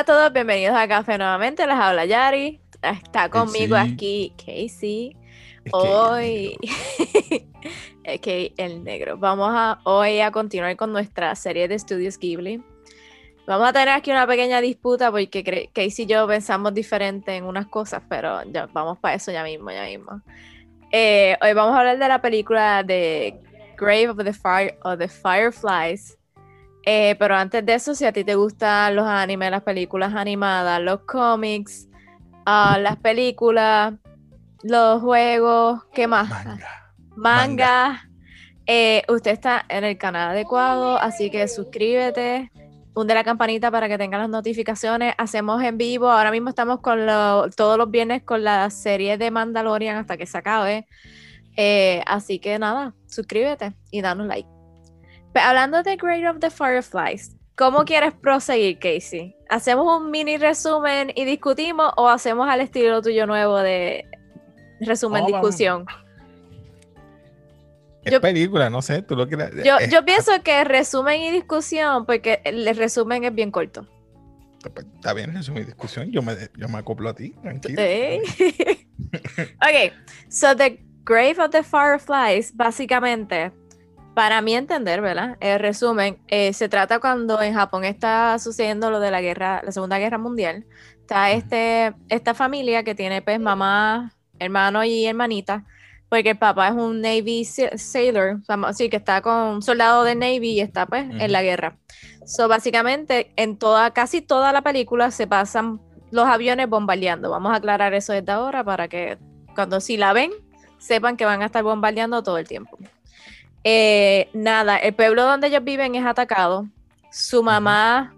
Hola a todos, bienvenidos a Café nuevamente. Les habla Yari. Está conmigo aquí Casey. Es Hoy, es que el negro. Vamos a hoy a continuar con nuestra serie de estudios Ghibli. Vamos a tener aquí una pequeña disputa porque Casey y yo pensamos diferente en unas cosas, pero ya vamos para eso ya mismo, ya mismo. Eh, hoy vamos a hablar de la película de Grave of the, Fire, of the Fireflies. Eh, pero antes de eso, si a ti te gustan los animes, las películas animadas, los cómics, ah, las películas, los juegos, ¿qué más? Manga. Manga. Eh, usted está en el canal adecuado, así que suscríbete, hunde la campanita para que tengan las notificaciones. Hacemos en vivo, ahora mismo estamos con lo- todos los viernes con la serie de Mandalorian hasta que se acabe. Eh, así que nada, suscríbete y danos like. Hablando de Grade of the Fireflies, ¿cómo quieres proseguir, Casey? ¿Hacemos un mini resumen y discutimos o hacemos al estilo tuyo nuevo de resumen, vamos. discusión? Es Yo- película, no sé, tú lo quieres. Yo, es- yo pienso que resumen y discusión, porque el resumen es bien corto. pues, Está bien, es mi discusión. Yo me, yo me acoplo a ti, tranquilo. ¿Eh? ok, so The Grave of the Fireflies, básicamente, para mi entender, ¿verdad? El resumen, eh, se trata cuando en Japón está sucediendo lo de la guerra, la Segunda Guerra Mundial. Está este, esta familia que tiene pues mamá, hermano y hermanita, porque el papá es un Navy sa- sailor, sí, que está con un soldado del Navy y está pues en la guerra. So, básicamente, en toda, casi toda la película se pasan los aviones bombardeando. Vamos a aclarar eso desde ahora para que cuando si la ven, sepan que van a estar bombardeando todo el tiempo. Eh, nada, el pueblo donde ellos viven es atacado. Su mamá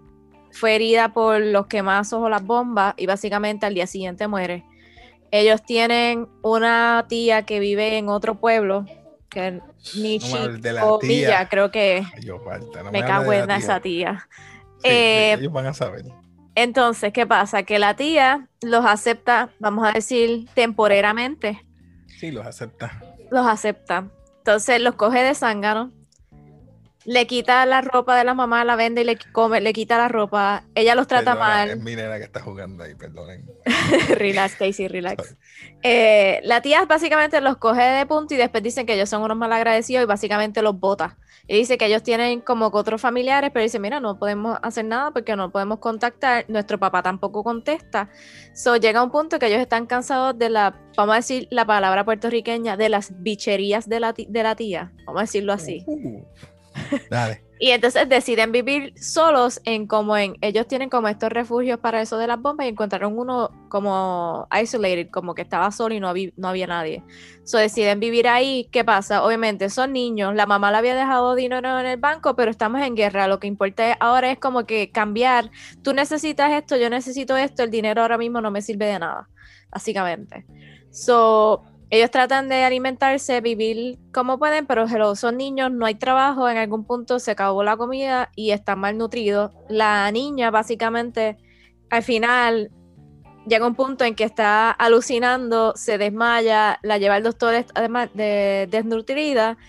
fue herida por los quemazos o las bombas y básicamente al día siguiente muere. Ellos tienen una tía que vive en otro pueblo, que de la o tía. Villa, creo que yo no Me hables cago en esa tía. Sí, Eh, ellos van a saber. Entonces, ¿qué pasa? Que la tía los acepta, vamos a decir, temporeramente, Sí, los acepta. los acepta. Entonces los coge de zángano, le quita la ropa de la mamá, la vende y le, come, le quita la ropa. Ella los trata Perdona, Es mal. mi nena que está jugando ahí, perdonen. relax, Casey, relax. Eh, la tía básicamente los coge de punto y después dicen que ellos son unos malagradecidos y básicamente los bota. Y dice que ellos tienen como que otros familiares, pero dice, mira, no podemos hacer nada porque no podemos contactar, nuestro papá tampoco contesta. So llega un punto que ellos están cansados de la, vamos a decir la palabra puertorriqueña, de las bicherías de la, de la tía, vamos a decirlo así. Uh, dale. Y entonces deciden vivir solos en como en, ellos tienen como estos refugios para eso de las bombas y encontraron uno como isolated, como que estaba solo y no, había- no había nadie. So deciden vivir ahí. ¿Qué pasa? Obviamente son niños, la mamá le había dejado dinero en el banco, pero estamos en guerra. Lo que importa ahora es como que cambiar. Tú necesitas esto, yo necesito esto, el dinero ahora mismo no me sirve de nada, básicamente. So, ellos tratan de alimentarse, vivir como pueden, pero son niños, no hay trabajo, en algún punto se acabó la comida y están malnutridos. La niña básicamente al final llega un punto en que está alucinando, se desmaya, la lleva al doctor además de desnutrida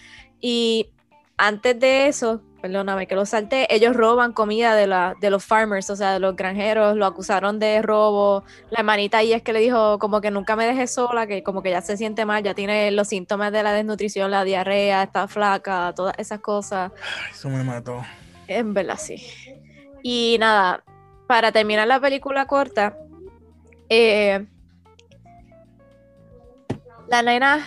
y antes de eso, perdóname que lo salté, ellos roban comida de, la, de los farmers, o sea, de los granjeros, lo acusaron de robo, la hermanita ahí es que le dijo como que nunca me dejes sola, que como que ya se siente mal, ya tiene los síntomas de la desnutrición, la diarrea, está flaca, todas esas cosas. Eso me mató. En verdad, sí. Y nada, para terminar la película corta, eh, la nena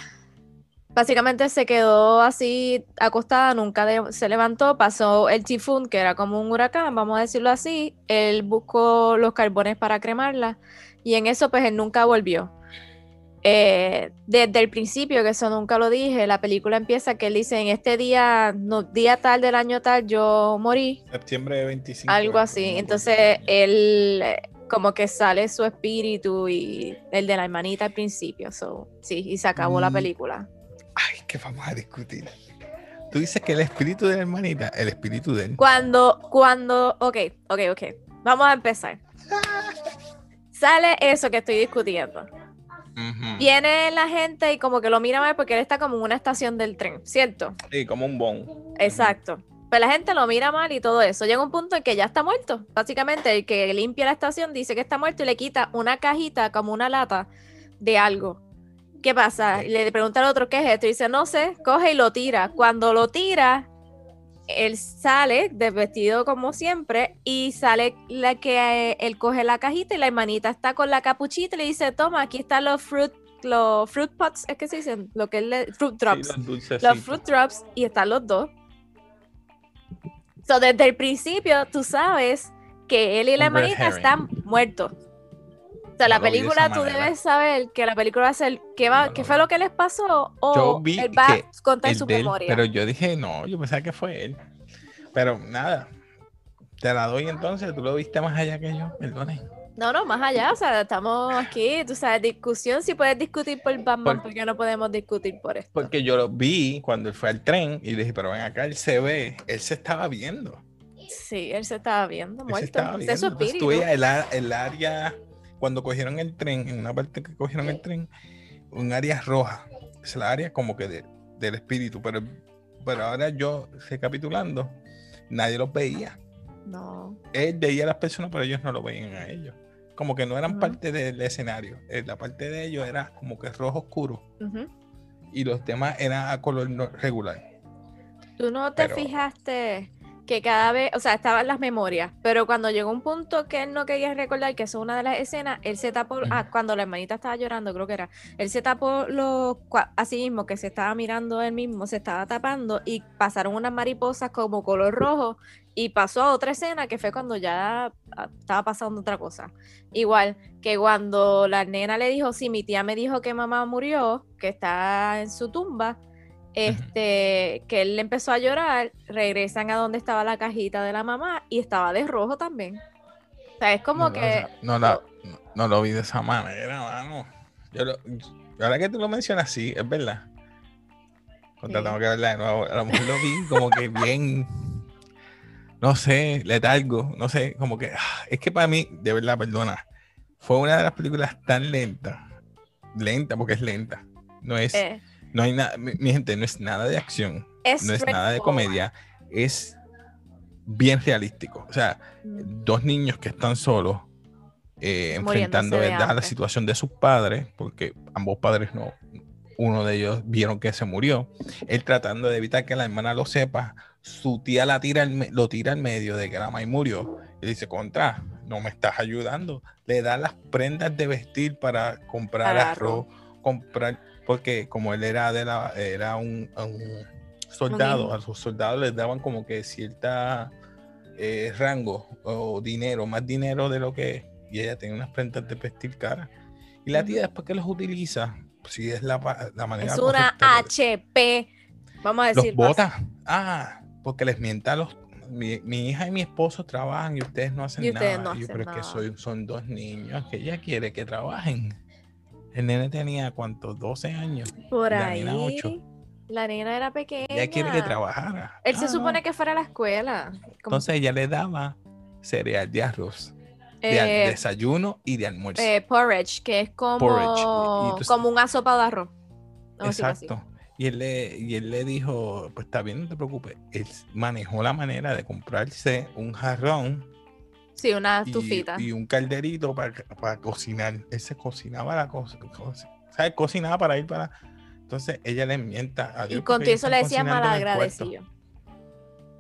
básicamente se quedó así acostada, nunca de- se levantó, pasó el tifún, que era como un huracán, vamos a decirlo así, él buscó los carbones para cremarla y en eso pues él nunca volvió. Eh, desde el principio, que eso nunca lo dije, la película empieza que él dice, en este día, no, día tal del año tal, yo morí, Septiembre 25. algo así. Entonces él eh, como que sale su espíritu y el de la hermanita al principio. So, sí, y se acabó la Mm. película. Que vamos a discutir. Tú dices que el espíritu de la hermanita, el espíritu de él. Cuando, cuando, ok, ok, ok. Vamos a empezar. Sale eso que estoy discutiendo. Viene la gente y como que lo mira mal porque él está como en una estación del tren, ¿cierto? Sí, como un bon. Exacto. Pero la gente lo mira mal y todo eso. Llega un punto en que ya está muerto. Básicamente, el que limpia la estación dice que está muerto y le quita una cajita como una lata de algo. ¿Qué pasa? Y le pregunta al otro qué es esto. Y dice, no sé, coge y lo tira. Cuando lo tira, él sale de vestido como siempre y sale la que eh, él coge la cajita y la hermanita está con la capuchita y le dice, toma, aquí están los fruit, los fruit pots, es que se dicen, lo que es le, fruit drops. Sí, los los fruit drops y están los dos. So, desde el principio tú sabes que él y la hermanita están muertos. O sea, la No de película tú manera. debes saber que la película va a ser qué, va, No qué lo fue lo que les pasó o Yo vi él va a contar su de él, memoria. pero yo dije, no, yo pensaba que fue él. Pero nada, te la doy entonces, tú lo viste más allá que yo, perdone. No, no, más allá, o sea, estamos aquí, tú sabes, discusión, si puedes discutir por Batman, Por- ¿por qué no podemos discutir por esto? Porque yo lo vi cuando él fue al tren y le dije, pero ven acá, él se ve, él se estaba viendo. Sí, él se estaba viendo, Él se muerto. estaba viendo. Entonces, tú el, el área, cuando cogieron el tren, en una parte que cogieron el tren, un área roja. Es la área como que de- del espíritu. Pero, pero ahora yo, recapitulando, nadie los veía. No. Él veía a las personas, pero ellos no lo veían a ellos. Como que no eran parte del escenario. Eh, La parte de ellos era como que rojo oscuro. Y los demás eran a color regular. Tú no te Pero- fijaste que cada vez, o sea, estaban las memorias, pero cuando llegó un punto que él no quería recordar, que eso es una de las escenas, él se tapó, ah, cuando la hermanita estaba llorando, creo que era, él se tapó los, así mismo, que se estaba mirando él mismo, se estaba tapando y pasaron unas mariposas como color rojo y pasó a otra escena que fue cuando ya ah, estaba pasando otra cosa. Igual que cuando la nena le dijo, sí, mi tía me dijo que mamá murió, que está en su tumba, este, que él empezó a llorar, regresan a donde estaba la cajita de la mamá y estaba de rojo también. O sea, es como no, que... no, la- no- no lo vi de esa manera, mano. Yo lo- ahora que tú lo mencionas, sí, es verdad. Contra, Sí. tengo que verla de nuevo. A lo mejor lo vi como que bien, no sé, letargo, no sé, como que ah, es que para mí, de verdad, perdona, fue una de las películas tan lentas, lenta porque es lenta. No es, eh, no hay nada, mi, mi gente, no es nada de acción, es no es nada de comedia, es bien realístico. O sea, Mm, dos niños que están solos eh, enfrentando la situación de sus padres, porque ambos padres no, uno de ellos vieron que se murió, él tratando de evitar que la hermana lo sepa, su tía la tira lo tira al medio de que la May murió, y dice, contra, no me estás ayudando, le da las prendas de vestir para comprar arroz, comprar, porque como él era de la, era un, un soldado, a sus soldados les daban como que cierta eh, rango o dinero, más dinero de lo que y ella tenía unas prendas de vestir cara. Y la tía después que los utiliza, si es la, la manera Es una correcta, HP, vamos a los decir. bota. Ah, porque les mienta a los mi, mi hija y mi esposo trabajan y ustedes no hacen Y ustedes nada. no yo, hacen pero es que soy, son dos niños que ella quiere que trabajen. El nene tenía cuántos, 12 años. Por la ahí. nena ocho. La nena era pequeña. Ella quiere que trabajara. Él se Ah, supone que fuera a la escuela. Entonces ella le daba cereal de arroz, de eh, desayuno y de almuerzo. eh, porridge, que es como, tú- como un asopado de arroz. Exacto. Y él, le, y él le dijo, pues está bien, no te preocupes. Él manejó la manera de comprarse un jarrón Sí, una y, estufita. y un calderito para, para cocinar. Él se cocinaba la cosa. ¿Sabes? Cocinaba para ir para... Entonces ella le mienta a Y Dios. con todo ellos eso le decía malagradecido.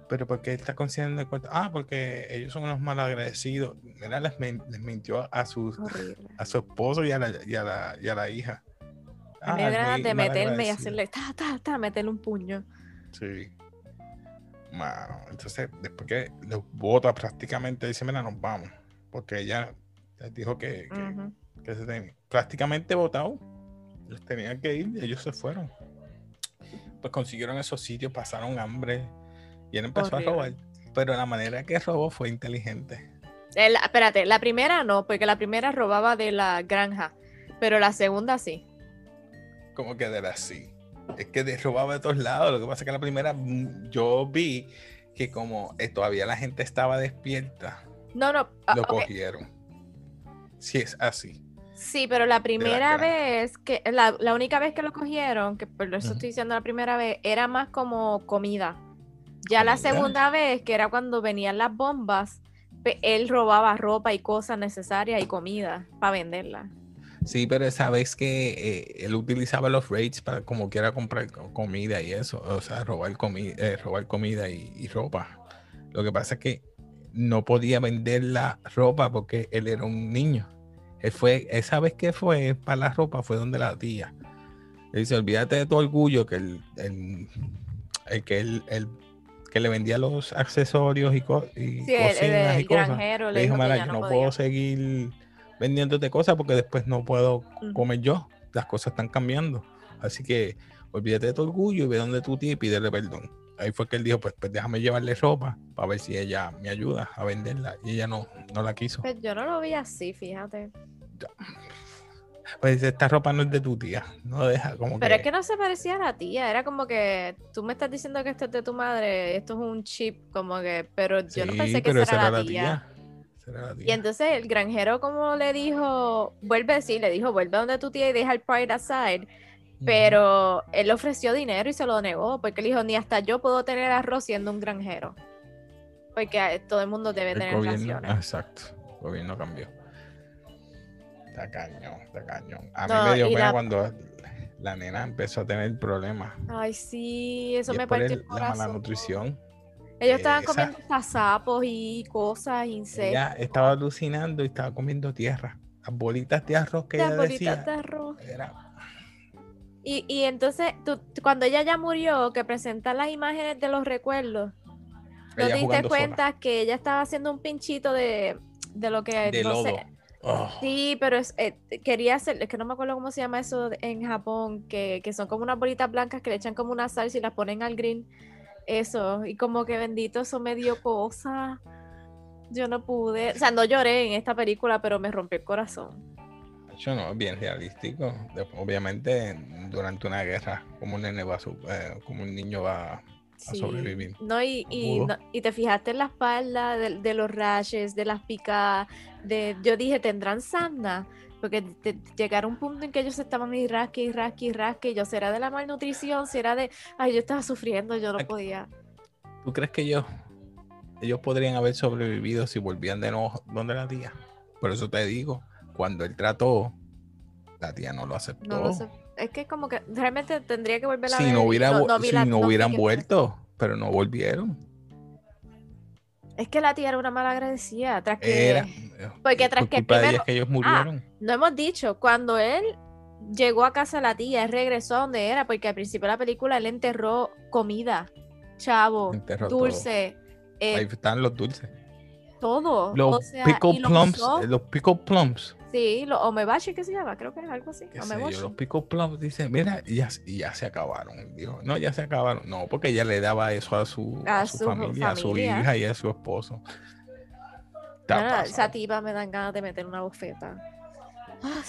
Pero porque él está cocinando el cuarto. Ah, porque ellos son unos malagradecidos. Mira, les, les mintió a sus a su esposo y a la, y a la, y a la hija. Me Ah, ganas muy de meterme y hacerle ta, ta, ta, meterle un puño. Sí. Mano, entonces, después que los bota prácticamente, dice, mira, nos vamos. Porque ella les dijo que, que, Ujú. que se tenía prácticamente votado. Les tenían que ir y ellos se fueron. Pues consiguieron esos sitios, pasaron hambre y él empezó Horrible. a robar. Pero la manera que robó fue inteligente. La- espérate, la primera no, porque la primera robaba de la granja, pero la segunda sí. como que de así. Es que robaba de todos lados. Lo que pasa es que la primera mm, yo vi que como eh, todavía la gente estaba despierta, No, no, ah, lo cogieron. Si es así. sí, pero la primera vez que, la, la única vez que lo cogieron, que por eso estoy diciendo la primera vez, era más como comida. Ya la segunda vez, que era cuando venían las bombas, él robaba ropa y cosas necesarias y comida para venderla. Sí, pero esa vez que eh, él utilizaba los raids para como quiera comprar co- comida y eso, o sea, robar, comi- eh, robar comida y, y ropa. Lo que pasa es que no podía vender la ropa porque él era un niño. Él fue, esa vez que fue para la ropa fue donde la tía. Él dice, olvídate de tu orgullo, que el, el- el que que le vendía los accesorios y, co- y Sí, el, el- y cosas. Le le dijo, que yo no puedo seguir vendiéndote cosas porque después no puedo comer yo. Las cosas están cambiando. Así que olvídate de tu orgullo y ve donde tu tía y pídele perdón. Ahí fue que él dijo, pues, pues déjame llevarle ropa para ver si ella me ayuda a venderla. Y ella no, no la quiso. Pues yo no lo vi así, fíjate. Pues dice, esta ropa no es de tu tía. No deja como Pero que... es que no se parecía a la tía, era como que tú me estás diciendo que esto es de tu madre, esto es un chip, como que, pero yo no pensé que pero esa era la tía. Y entonces el granjero como le dijo, vuelve, sí, le dijo, vuelve donde tu tía y deja el pride aside, pero él le ofreció dinero y se lo negó, porque él dijo, ni hasta yo puedo tener arroz siendo un granjero. Porque todo el mundo debe El tener gobierno, raciones. exacto. El gobierno cambió. Está cañón, está cañón. A mí No, me dio pena la- cuando la nena empezó a tener problemas. Ay, sí, eso Y me partió el- el la. Ellos estaban esa- comiendo hasta sapos y cosas, insectos. Ella estaba alucinando y estaba comiendo tierra. Las bolitas de arroz que las ella bolitas decía. de arroz. Era, Y, y entonces, tú, cuando ella ya murió, que presentan las imágenes de los recuerdos, ¿no te diste cuenta que ella estaba haciendo un pinchito de, de lo que de no lodo. sé? Oh, Sí, pero es, eh, quería hacer, es que no me acuerdo cómo se llama eso en Japón, que, que son como unas bolitas blancas que le echan como una salsa y las ponen al green. Eso, y como que bendito, eso me dio cosa. Yo no pude, o sea, no lloré en esta película, pero me rompió el corazón. Eso no es bien realístico. Obviamente, durante una guerra, como un nene va a su- eh, como un niño va a Sí. sobrevivir. No, y, y, pudo. no- y te fijaste en la espalda de, de los rashes, de las picadas, de, yo dije, ¿tendrán sanda? Porque te- te- llegaron un punto en que ellos estaban y rasque y rasque y rasque, yo, ¿será de la malnutrición? ¿Será de, ay, yo estaba sufriendo, yo no podía? ¿Tú crees que ellos, ellos podrían haber sobrevivido si volvían de nuevo donde la tía? Por eso te digo, cuando él trató, la tía no lo aceptó. No lo sé. Es que como que realmente tendría que volver a si ver no, hubiera, no- no si la- no hubieran vuelto, pero no volvieron. Es que la tía era una mala agradecida, tras que... Era, Porque por tras que culpa primero- que ellos murieron. No hemos dicho, cuando él llegó a casa de la tía, él regresó a donde era, porque al principio de la película él enterró comida, chavo, Enterró dulce, eh, Ahí están los dulces. todo. Los o sea, lo plums, eh, los pickle plums. Sí, los omebashi, ¿qué se llama? Creo que es algo así. qué sé yo, los pickle plums dice, mira, y ya, y ya se acabaron. Dijo, no, ya se acabaron. No, porque ella le daba eso a su, A a su su familia, a su hija y a su esposo. Bueno, esa tipa me dan ganas de meter una bofeta. Ah,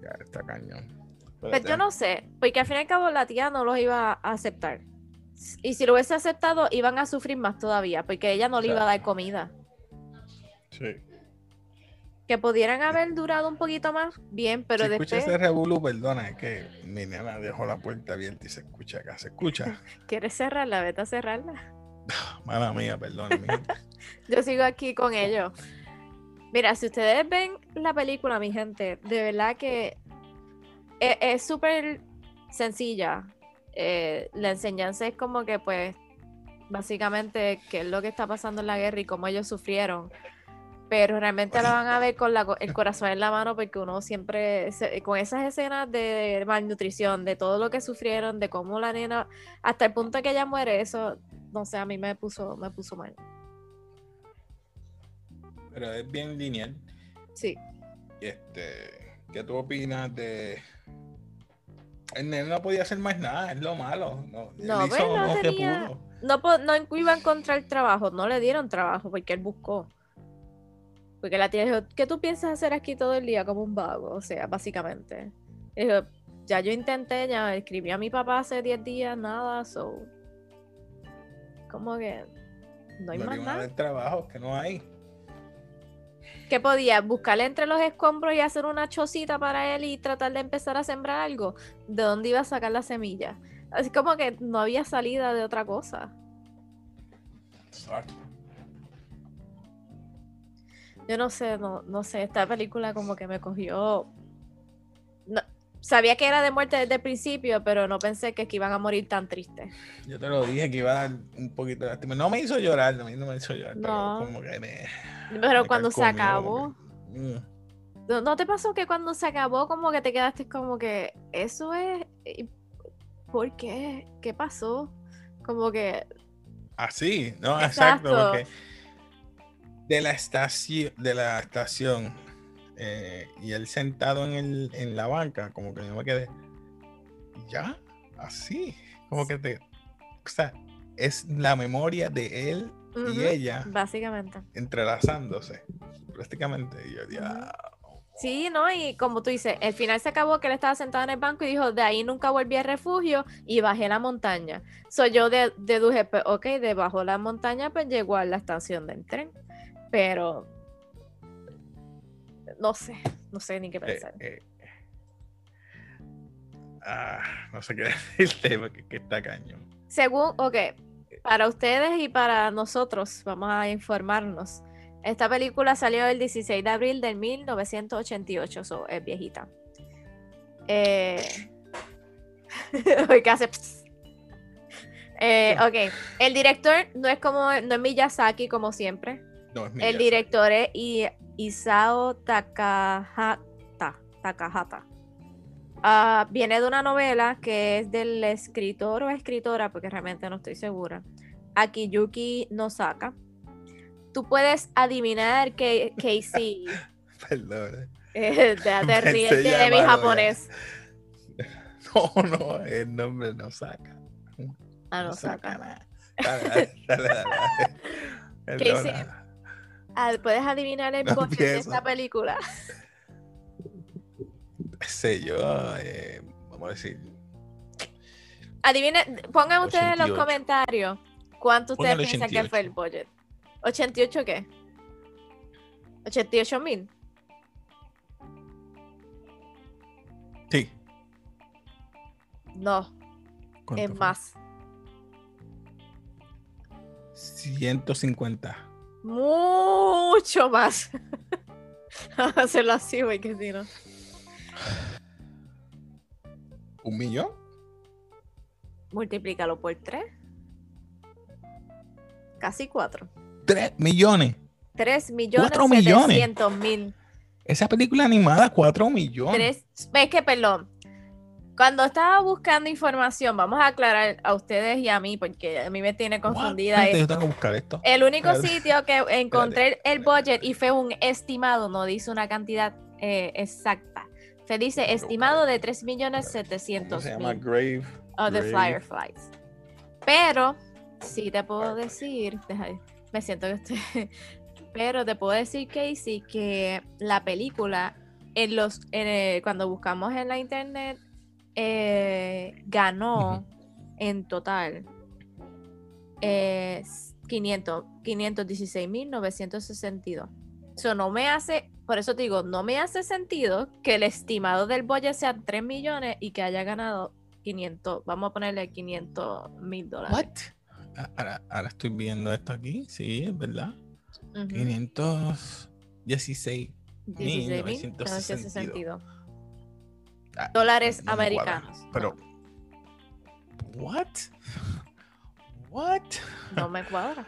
Ya está cañón. Pues yo no sé, porque al fin y al cabo la tía no los iba a aceptar. Y si lo hubiese aceptado, iban a sufrir más todavía, porque ella no le iba a dar comida. Sí. Que pudieran haber durado un poquito más, bien, pero si después escucha ese revolú, perdona, es que mi nena dejó la puerta abierta y se escucha acá. Se escucha. quieres cerrarla, vete a cerrarla. Mala mía, perdona. Yo sigo aquí con ellos. Mira, si ustedes ven la película, mi gente, de verdad que e- es súper sencilla. Eh, la enseñanza es como que, pues, básicamente, qué es lo que está pasando en la guerra y cómo ellos sufrieron. Pero realmente la van a ver con la el corazón en la mano porque uno siempre, se- con esas escenas de malnutrición, de todo lo que sufrieron, de cómo la nena, hasta el punto que ella muere, eso, no sé, a mí me puso, me puso mal. Pero es bien lineal. Sí. Este, ¿Qué tú opinas de.? El nene no podía hacer más nada, es lo malo. No, No, hizo pero no tenía- no, po- no iba a encontrar trabajo, no le dieron trabajo porque él buscó. Porque la tía dijo, ¿qué tú piensas hacer aquí todo el día como un vago? O sea, básicamente. Y dijo, ya yo intenté, ya escribí a mi papá hace 10 días, nada, so. Como que no hay más nada. trabajo, que no hay. ¿Qué podía? ¿Buscarle entre los escombros y hacer una chocita para él y tratar de empezar a sembrar algo? ¿De dónde iba a sacar la semilla? Así como que no había salida de otra cosa. Exacto. Yo no sé, no, no sé, esta película como que me cogió... no- sabía que era de muerte desde el principio, pero no pensé que, que iban a morir tan tristes. Yo te lo dije que iba a dar un poquito de lástima. No me hizo llorar, a mí no me hizo llorar, No. pero como que me. Pero me cuando se acabó, que, mm. ¿no, no te pasó que cuando se acabó como que te quedaste como que eso es... ¿y ¿Por qué? ¿Qué pasó? Como que... Así, no, exacto, Exacto. porque de la estación, de la estación eh, y él sentado en, el, en la banca, como que yo me quedé, ya, así, como que te, o sea, es la memoria de él y ella Básicamente. entrelazándose, prácticamente, y yo, ya, Sí, ¿no? Y como tú dices, el final se acabó que él estaba sentado en el banco y dijo, de ahí nunca volví al refugio y bajé la montaña. So yo de- deduje, pues, ok, debajo de la montaña, pues llegó a la estación del tren. Pero no sé, no sé ni qué eh, pensar. eh, ah, no sé qué decirte, porque que está cañón. Según, ok, para ustedes y para nosotros, vamos a informarnos. Esta película salió el 16 de abril de 1988, so es viejita. Eh... Hace... Eh, ok, el director no es como, no es Miyazaki como siempre. No, es El director es Isao Takahata. Takahata. Ah, viene de una novela que es del escritor o escritora, porque realmente no estoy segura. Akiyuki Nosaka. Tú puedes adivinar que Casey. Perdón. eh, déjate Pensé ríete de mi japonés. No, no, el nombre no saca. Ah, No saca Nosaka. Dale, dale, dale, dale. Casey. Ah, ¿Puedes adivinar el No budget de empiezo. esta película? sé yo, eh, vamos a decir, Adivinen, pongan ustedes en los 88. comentarios cuánto ustedes Póngale piensan que fue el 88. budget. ¿88 qué? ¿88 mil? sí. No, ¿cuánto es fue? más. 150. Mucho más. Vamos a hacerlo así, güey, que si no. ¿Un millón? Multiplícalo por 3. Casi 4. ¿Tres millones? 3 millones Cuatro millones. 700 mil. Esa película animada, 4 millones. Tres, es que, perdón. Cuando estaba buscando información, vamos a aclarar a ustedes y a mí, porque a mí me tiene confundida esto. Yo tengo que buscar esto. El único Espérate. sitio que encontré el budget y fue un estimado, no dice una cantidad eh, exacta. Se dice estimado de buscar. 3.700.000 ¿Cómo se llama? Grave. of the Grave. Fireflies. Pero, sí te puedo decir, deja- me siento que estoy, pero te puedo decir, Casey, que la película, en los, en el- cuando buscamos en la internet, eh, ganó en total eh, 500, 516.962. Eso no me hace, por eso te digo, no me hace sentido que el estimado del budget sea 3 millones y que haya ganado 500, vamos a ponerle 500 mil dólares. Ah, Ahora, ahora estoy viendo esto aquí, sí, es verdad. Ujú. 516 16.962 Ah, dólares no me cuadra, americanos. Pero, ¿what? ¿What? No me cuadra.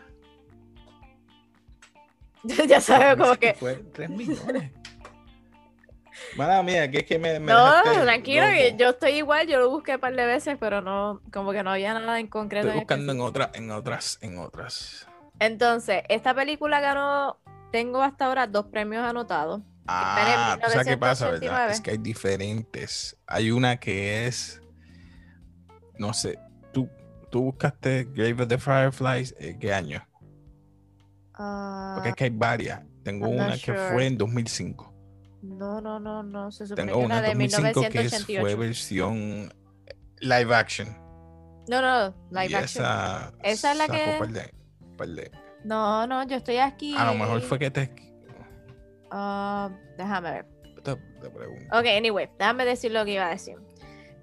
ya sabes, como que. Fue 3 millones. Mala mía, que es que me. me No, tranquilo, que loco. yo estoy igual, yo lo busqué un par de veces, pero no, como que no había nada en concreto. Estoy en buscando en, otra, en otras, en otras. Entonces, esta película ganó, tengo hasta ahora dos premios anotados. Ah, ¿tú sabes qué pasa, verdad? 1989. Es que hay diferentes. Hay una que es. No sé, tú, tú buscaste Grave of the Fireflies, eh, ¿qué año? Porque Ah, es que hay varias. Tengo I'm una que fue en 2005. no, no, no, no, se supone Tengo que una en de 2005 que es- 1988. fue versión live action. No, no, live y action. Esa, Esa es la que- par de- par de- No, no, yo estoy aquí. A lo mejor fue que te, Ah, déjame ver. te, te pregunto. Ok, anyway, déjame decir lo que iba a decir.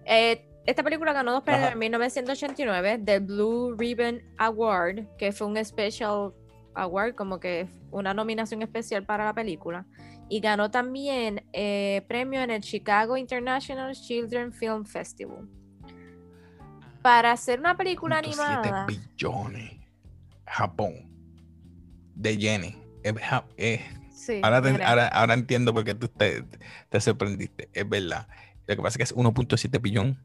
Eh, esta película ganó dos premios en 1989 del Blue Ribbon Award, que fue un special award, como que una nominación especial para la película. Y ganó también eh, premio en el Chicago International Children Film Festival. Para hacer una película 7 animada. billones. Japón. De yenes. Es es- Sí, ahora, te- ahora, ahora entiendo por qué tú te, te sorprendiste. Es verdad. Lo que pasa es que es 1.7 billón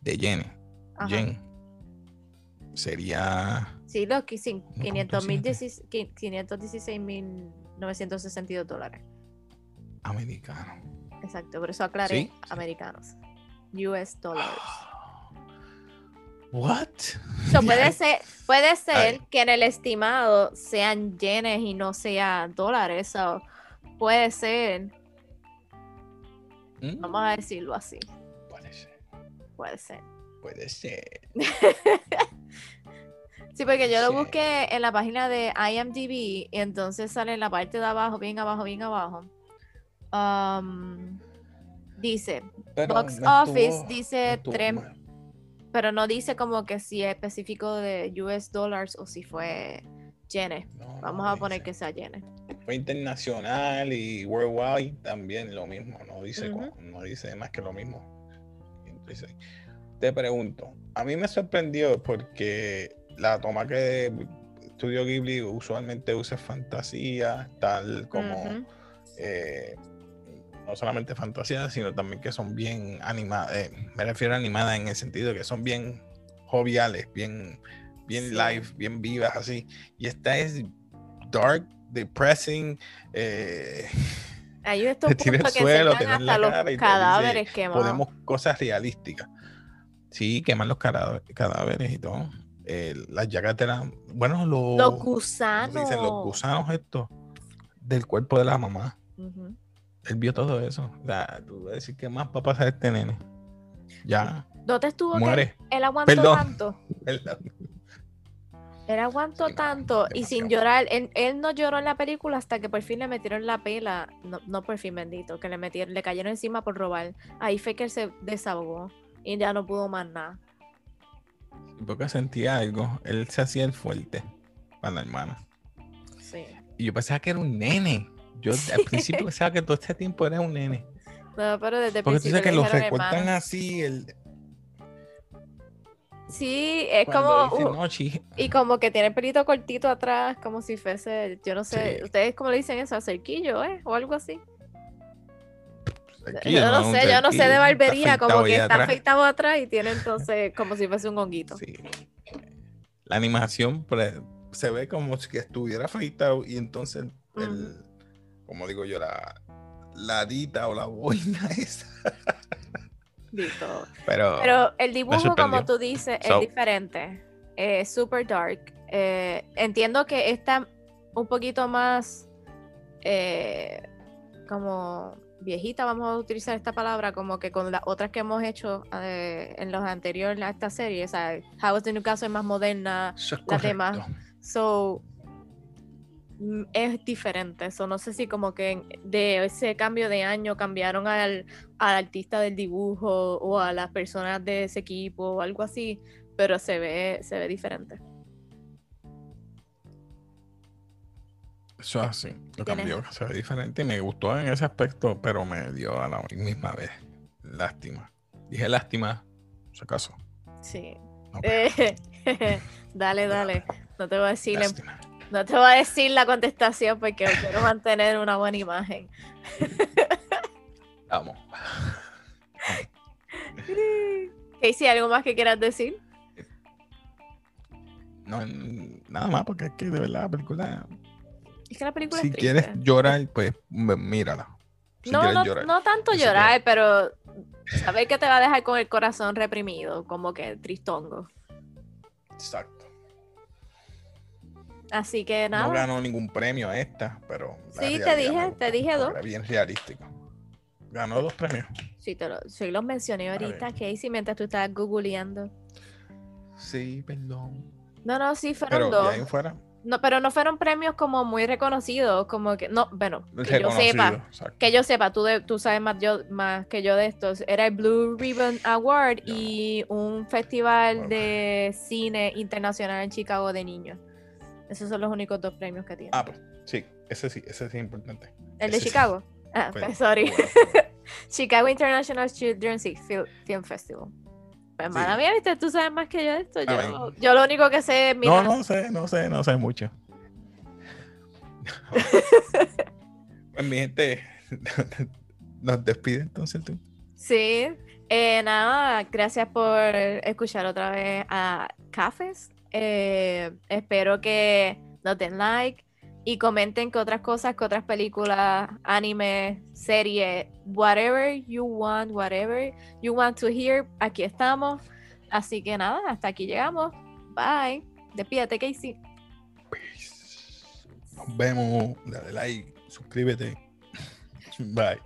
de yenes. Yen. Sería. Sí, los qui- cin- 500 mil 1.7. 516 mil 962 dólares. americano. Exacto, por eso aclaré sí. americanos. US dollars. What? So, puede ser, puede ser que en el estimado sean yenes y no sean dólares. So, puede ser, Mm, vamos a decirlo así. Puede ser. Puede ser. Puede ser. Sí, porque yo lo busqué en la página de IMDb y entonces sale en la parte de abajo, bien abajo, bien abajo. Um, dice, Pero Box Office estuvo- dice no estuvo tres- mal. Pero no dice como que si es específico de US dollars o si fue yenes. No, Vamos no a poner dice. que sea yenes. Fue internacional y worldwide también lo mismo. No dice, Ujú. cu- no dice más que lo mismo. Entonces, te pregunto, a mí me sorprendió porque la toma que Studio Ghibli usualmente usa fantasía, tal como eh, no solamente fantasía, sino también que son bien animadas. eh, me refiero a animadas en el sentido de que son bien joviales, bien, bien Sí. live, bien vivas así. Y esta es dark, depressing. eh, Hay estos te tira que suelo, te dan la hasta los cara y te dice, cadáveres quemados. podemos cosas realísticas. Sí, queman los cadáver- cadáveres y todo. Eh, las llagas de la. Bueno, los. Los ¿cómo gusanos. dicen? Los gusanos estos del cuerpo de la mamá. Ujú. Él vio todo eso. O sea, tú vas a decir, ¿qué más va a pasar este nene? Ya, ¿No te estuvo que muere. él aguantó Perdón. tanto? ¿verdad? Él aguantó Sí, tanto y sin llorar. Él, él no lloró en la película hasta que por fin le metieron la pela. No, no por fin, bendito. Que le metieron, le cayeron encima por robar. Ahí fue que él se desahogó y ya no pudo más nada. Porque sentía algo. Él se hacía el fuerte para la hermana. Sí. Y yo pensaba que era un nene. Yo al principio pensaba que todo este tiempo era un nene. No, pero desde el Porque tú sabes que los hermano. así. El, Sí, es cuando como. uh, "No, chi-". y como que tiene el pelito cortito atrás, como si fuese, yo no sé, Sí. ustedes como le dicen eso, cerquillo, ¿eh? O algo así. Yo no un sé, yo no sé de barbería, como que está atrás. afeitado atrás y tiene entonces como si fuese un honguito. Sí. La animación pre- se ve como si estuviera afeitado y entonces, el. Como digo yo, la, la arita o la boina esa. Dito. Pero, Pero el dibujo, como tú dices, es So- diferente. Es super dark. Eh, entiendo que está un poquito más eh, como viejita, vamos a utilizar esta palabra, como que con las otras que hemos hecho eh, en los anteriores a esta serie. O sea, House de Newcastle es más moderna. eso es las correcto. demás. So, es diferente. So, no sé si como que de ese cambio de año cambiaron al, al artista del dibujo o a las personas de ese equipo o algo así, pero se ve, se ve diferente. Eso es así. Lo cambió, se ve diferente y me gustó en ese aspecto, pero me dio a la misma vez. Lástima. Dije lástima, si acaso. Sí. No, pero Eh, dale, dale. No te voy a decir, lástima. No te voy a decir la contestación porque quiero mantener una buena imagen. Vamos. Casey, ¿algo más que quieras decir? No, nada más, porque es que de verdad la película. Es que la película Si es quieres llorar, pues mírala. Si no, no, llorar. no tanto llorar, pero saber que te va a dejar con el corazón reprimido, como que tristongo. Exacto. Así que No nada. ganó ningún premio esta, pero. Sí, te dije, te dije dos. Bien realístico. Ganó dos premios. Sí, te lo, sí los mencioné ahorita, Casey, mientras tú estabas googleando. Sí, perdón. No, no, sí, fueron Pero dos. de ahí fuera. No, pero no fueron premios como muy reconocidos, como que, no, bueno, que yo sepa, que yo sepa, tú, tú sabes más, yo, más que yo de estos, era el Blue Ribbon Award y un festival de cine internacional en Chicago de niños. Esos son los únicos dos premios que tiene. Ah, pues sí, ese sí, ese sí es importante. ¿El de Chicago? Ah, pues, sorry. Chicago International Children's Film Festival. Pues, mala mía, ¿viste? Tú sabes más que yo de esto. Yo, yo lo único que sé es. Mira... No, no sé, no sé, no sé mucho. pues mi gente, nos despide entonces tú. Sí, eh, nada, gracias por escuchar otra vez a Cafés. Eh, espero que nos den like y comenten que otras cosas, que otras películas, anime, series, whatever you want, whatever you want to hear, aquí estamos. Así que nada, hasta aquí llegamos. Bye. Despídate, Casey. Nos vemos. Dale like, suscríbete. Bye.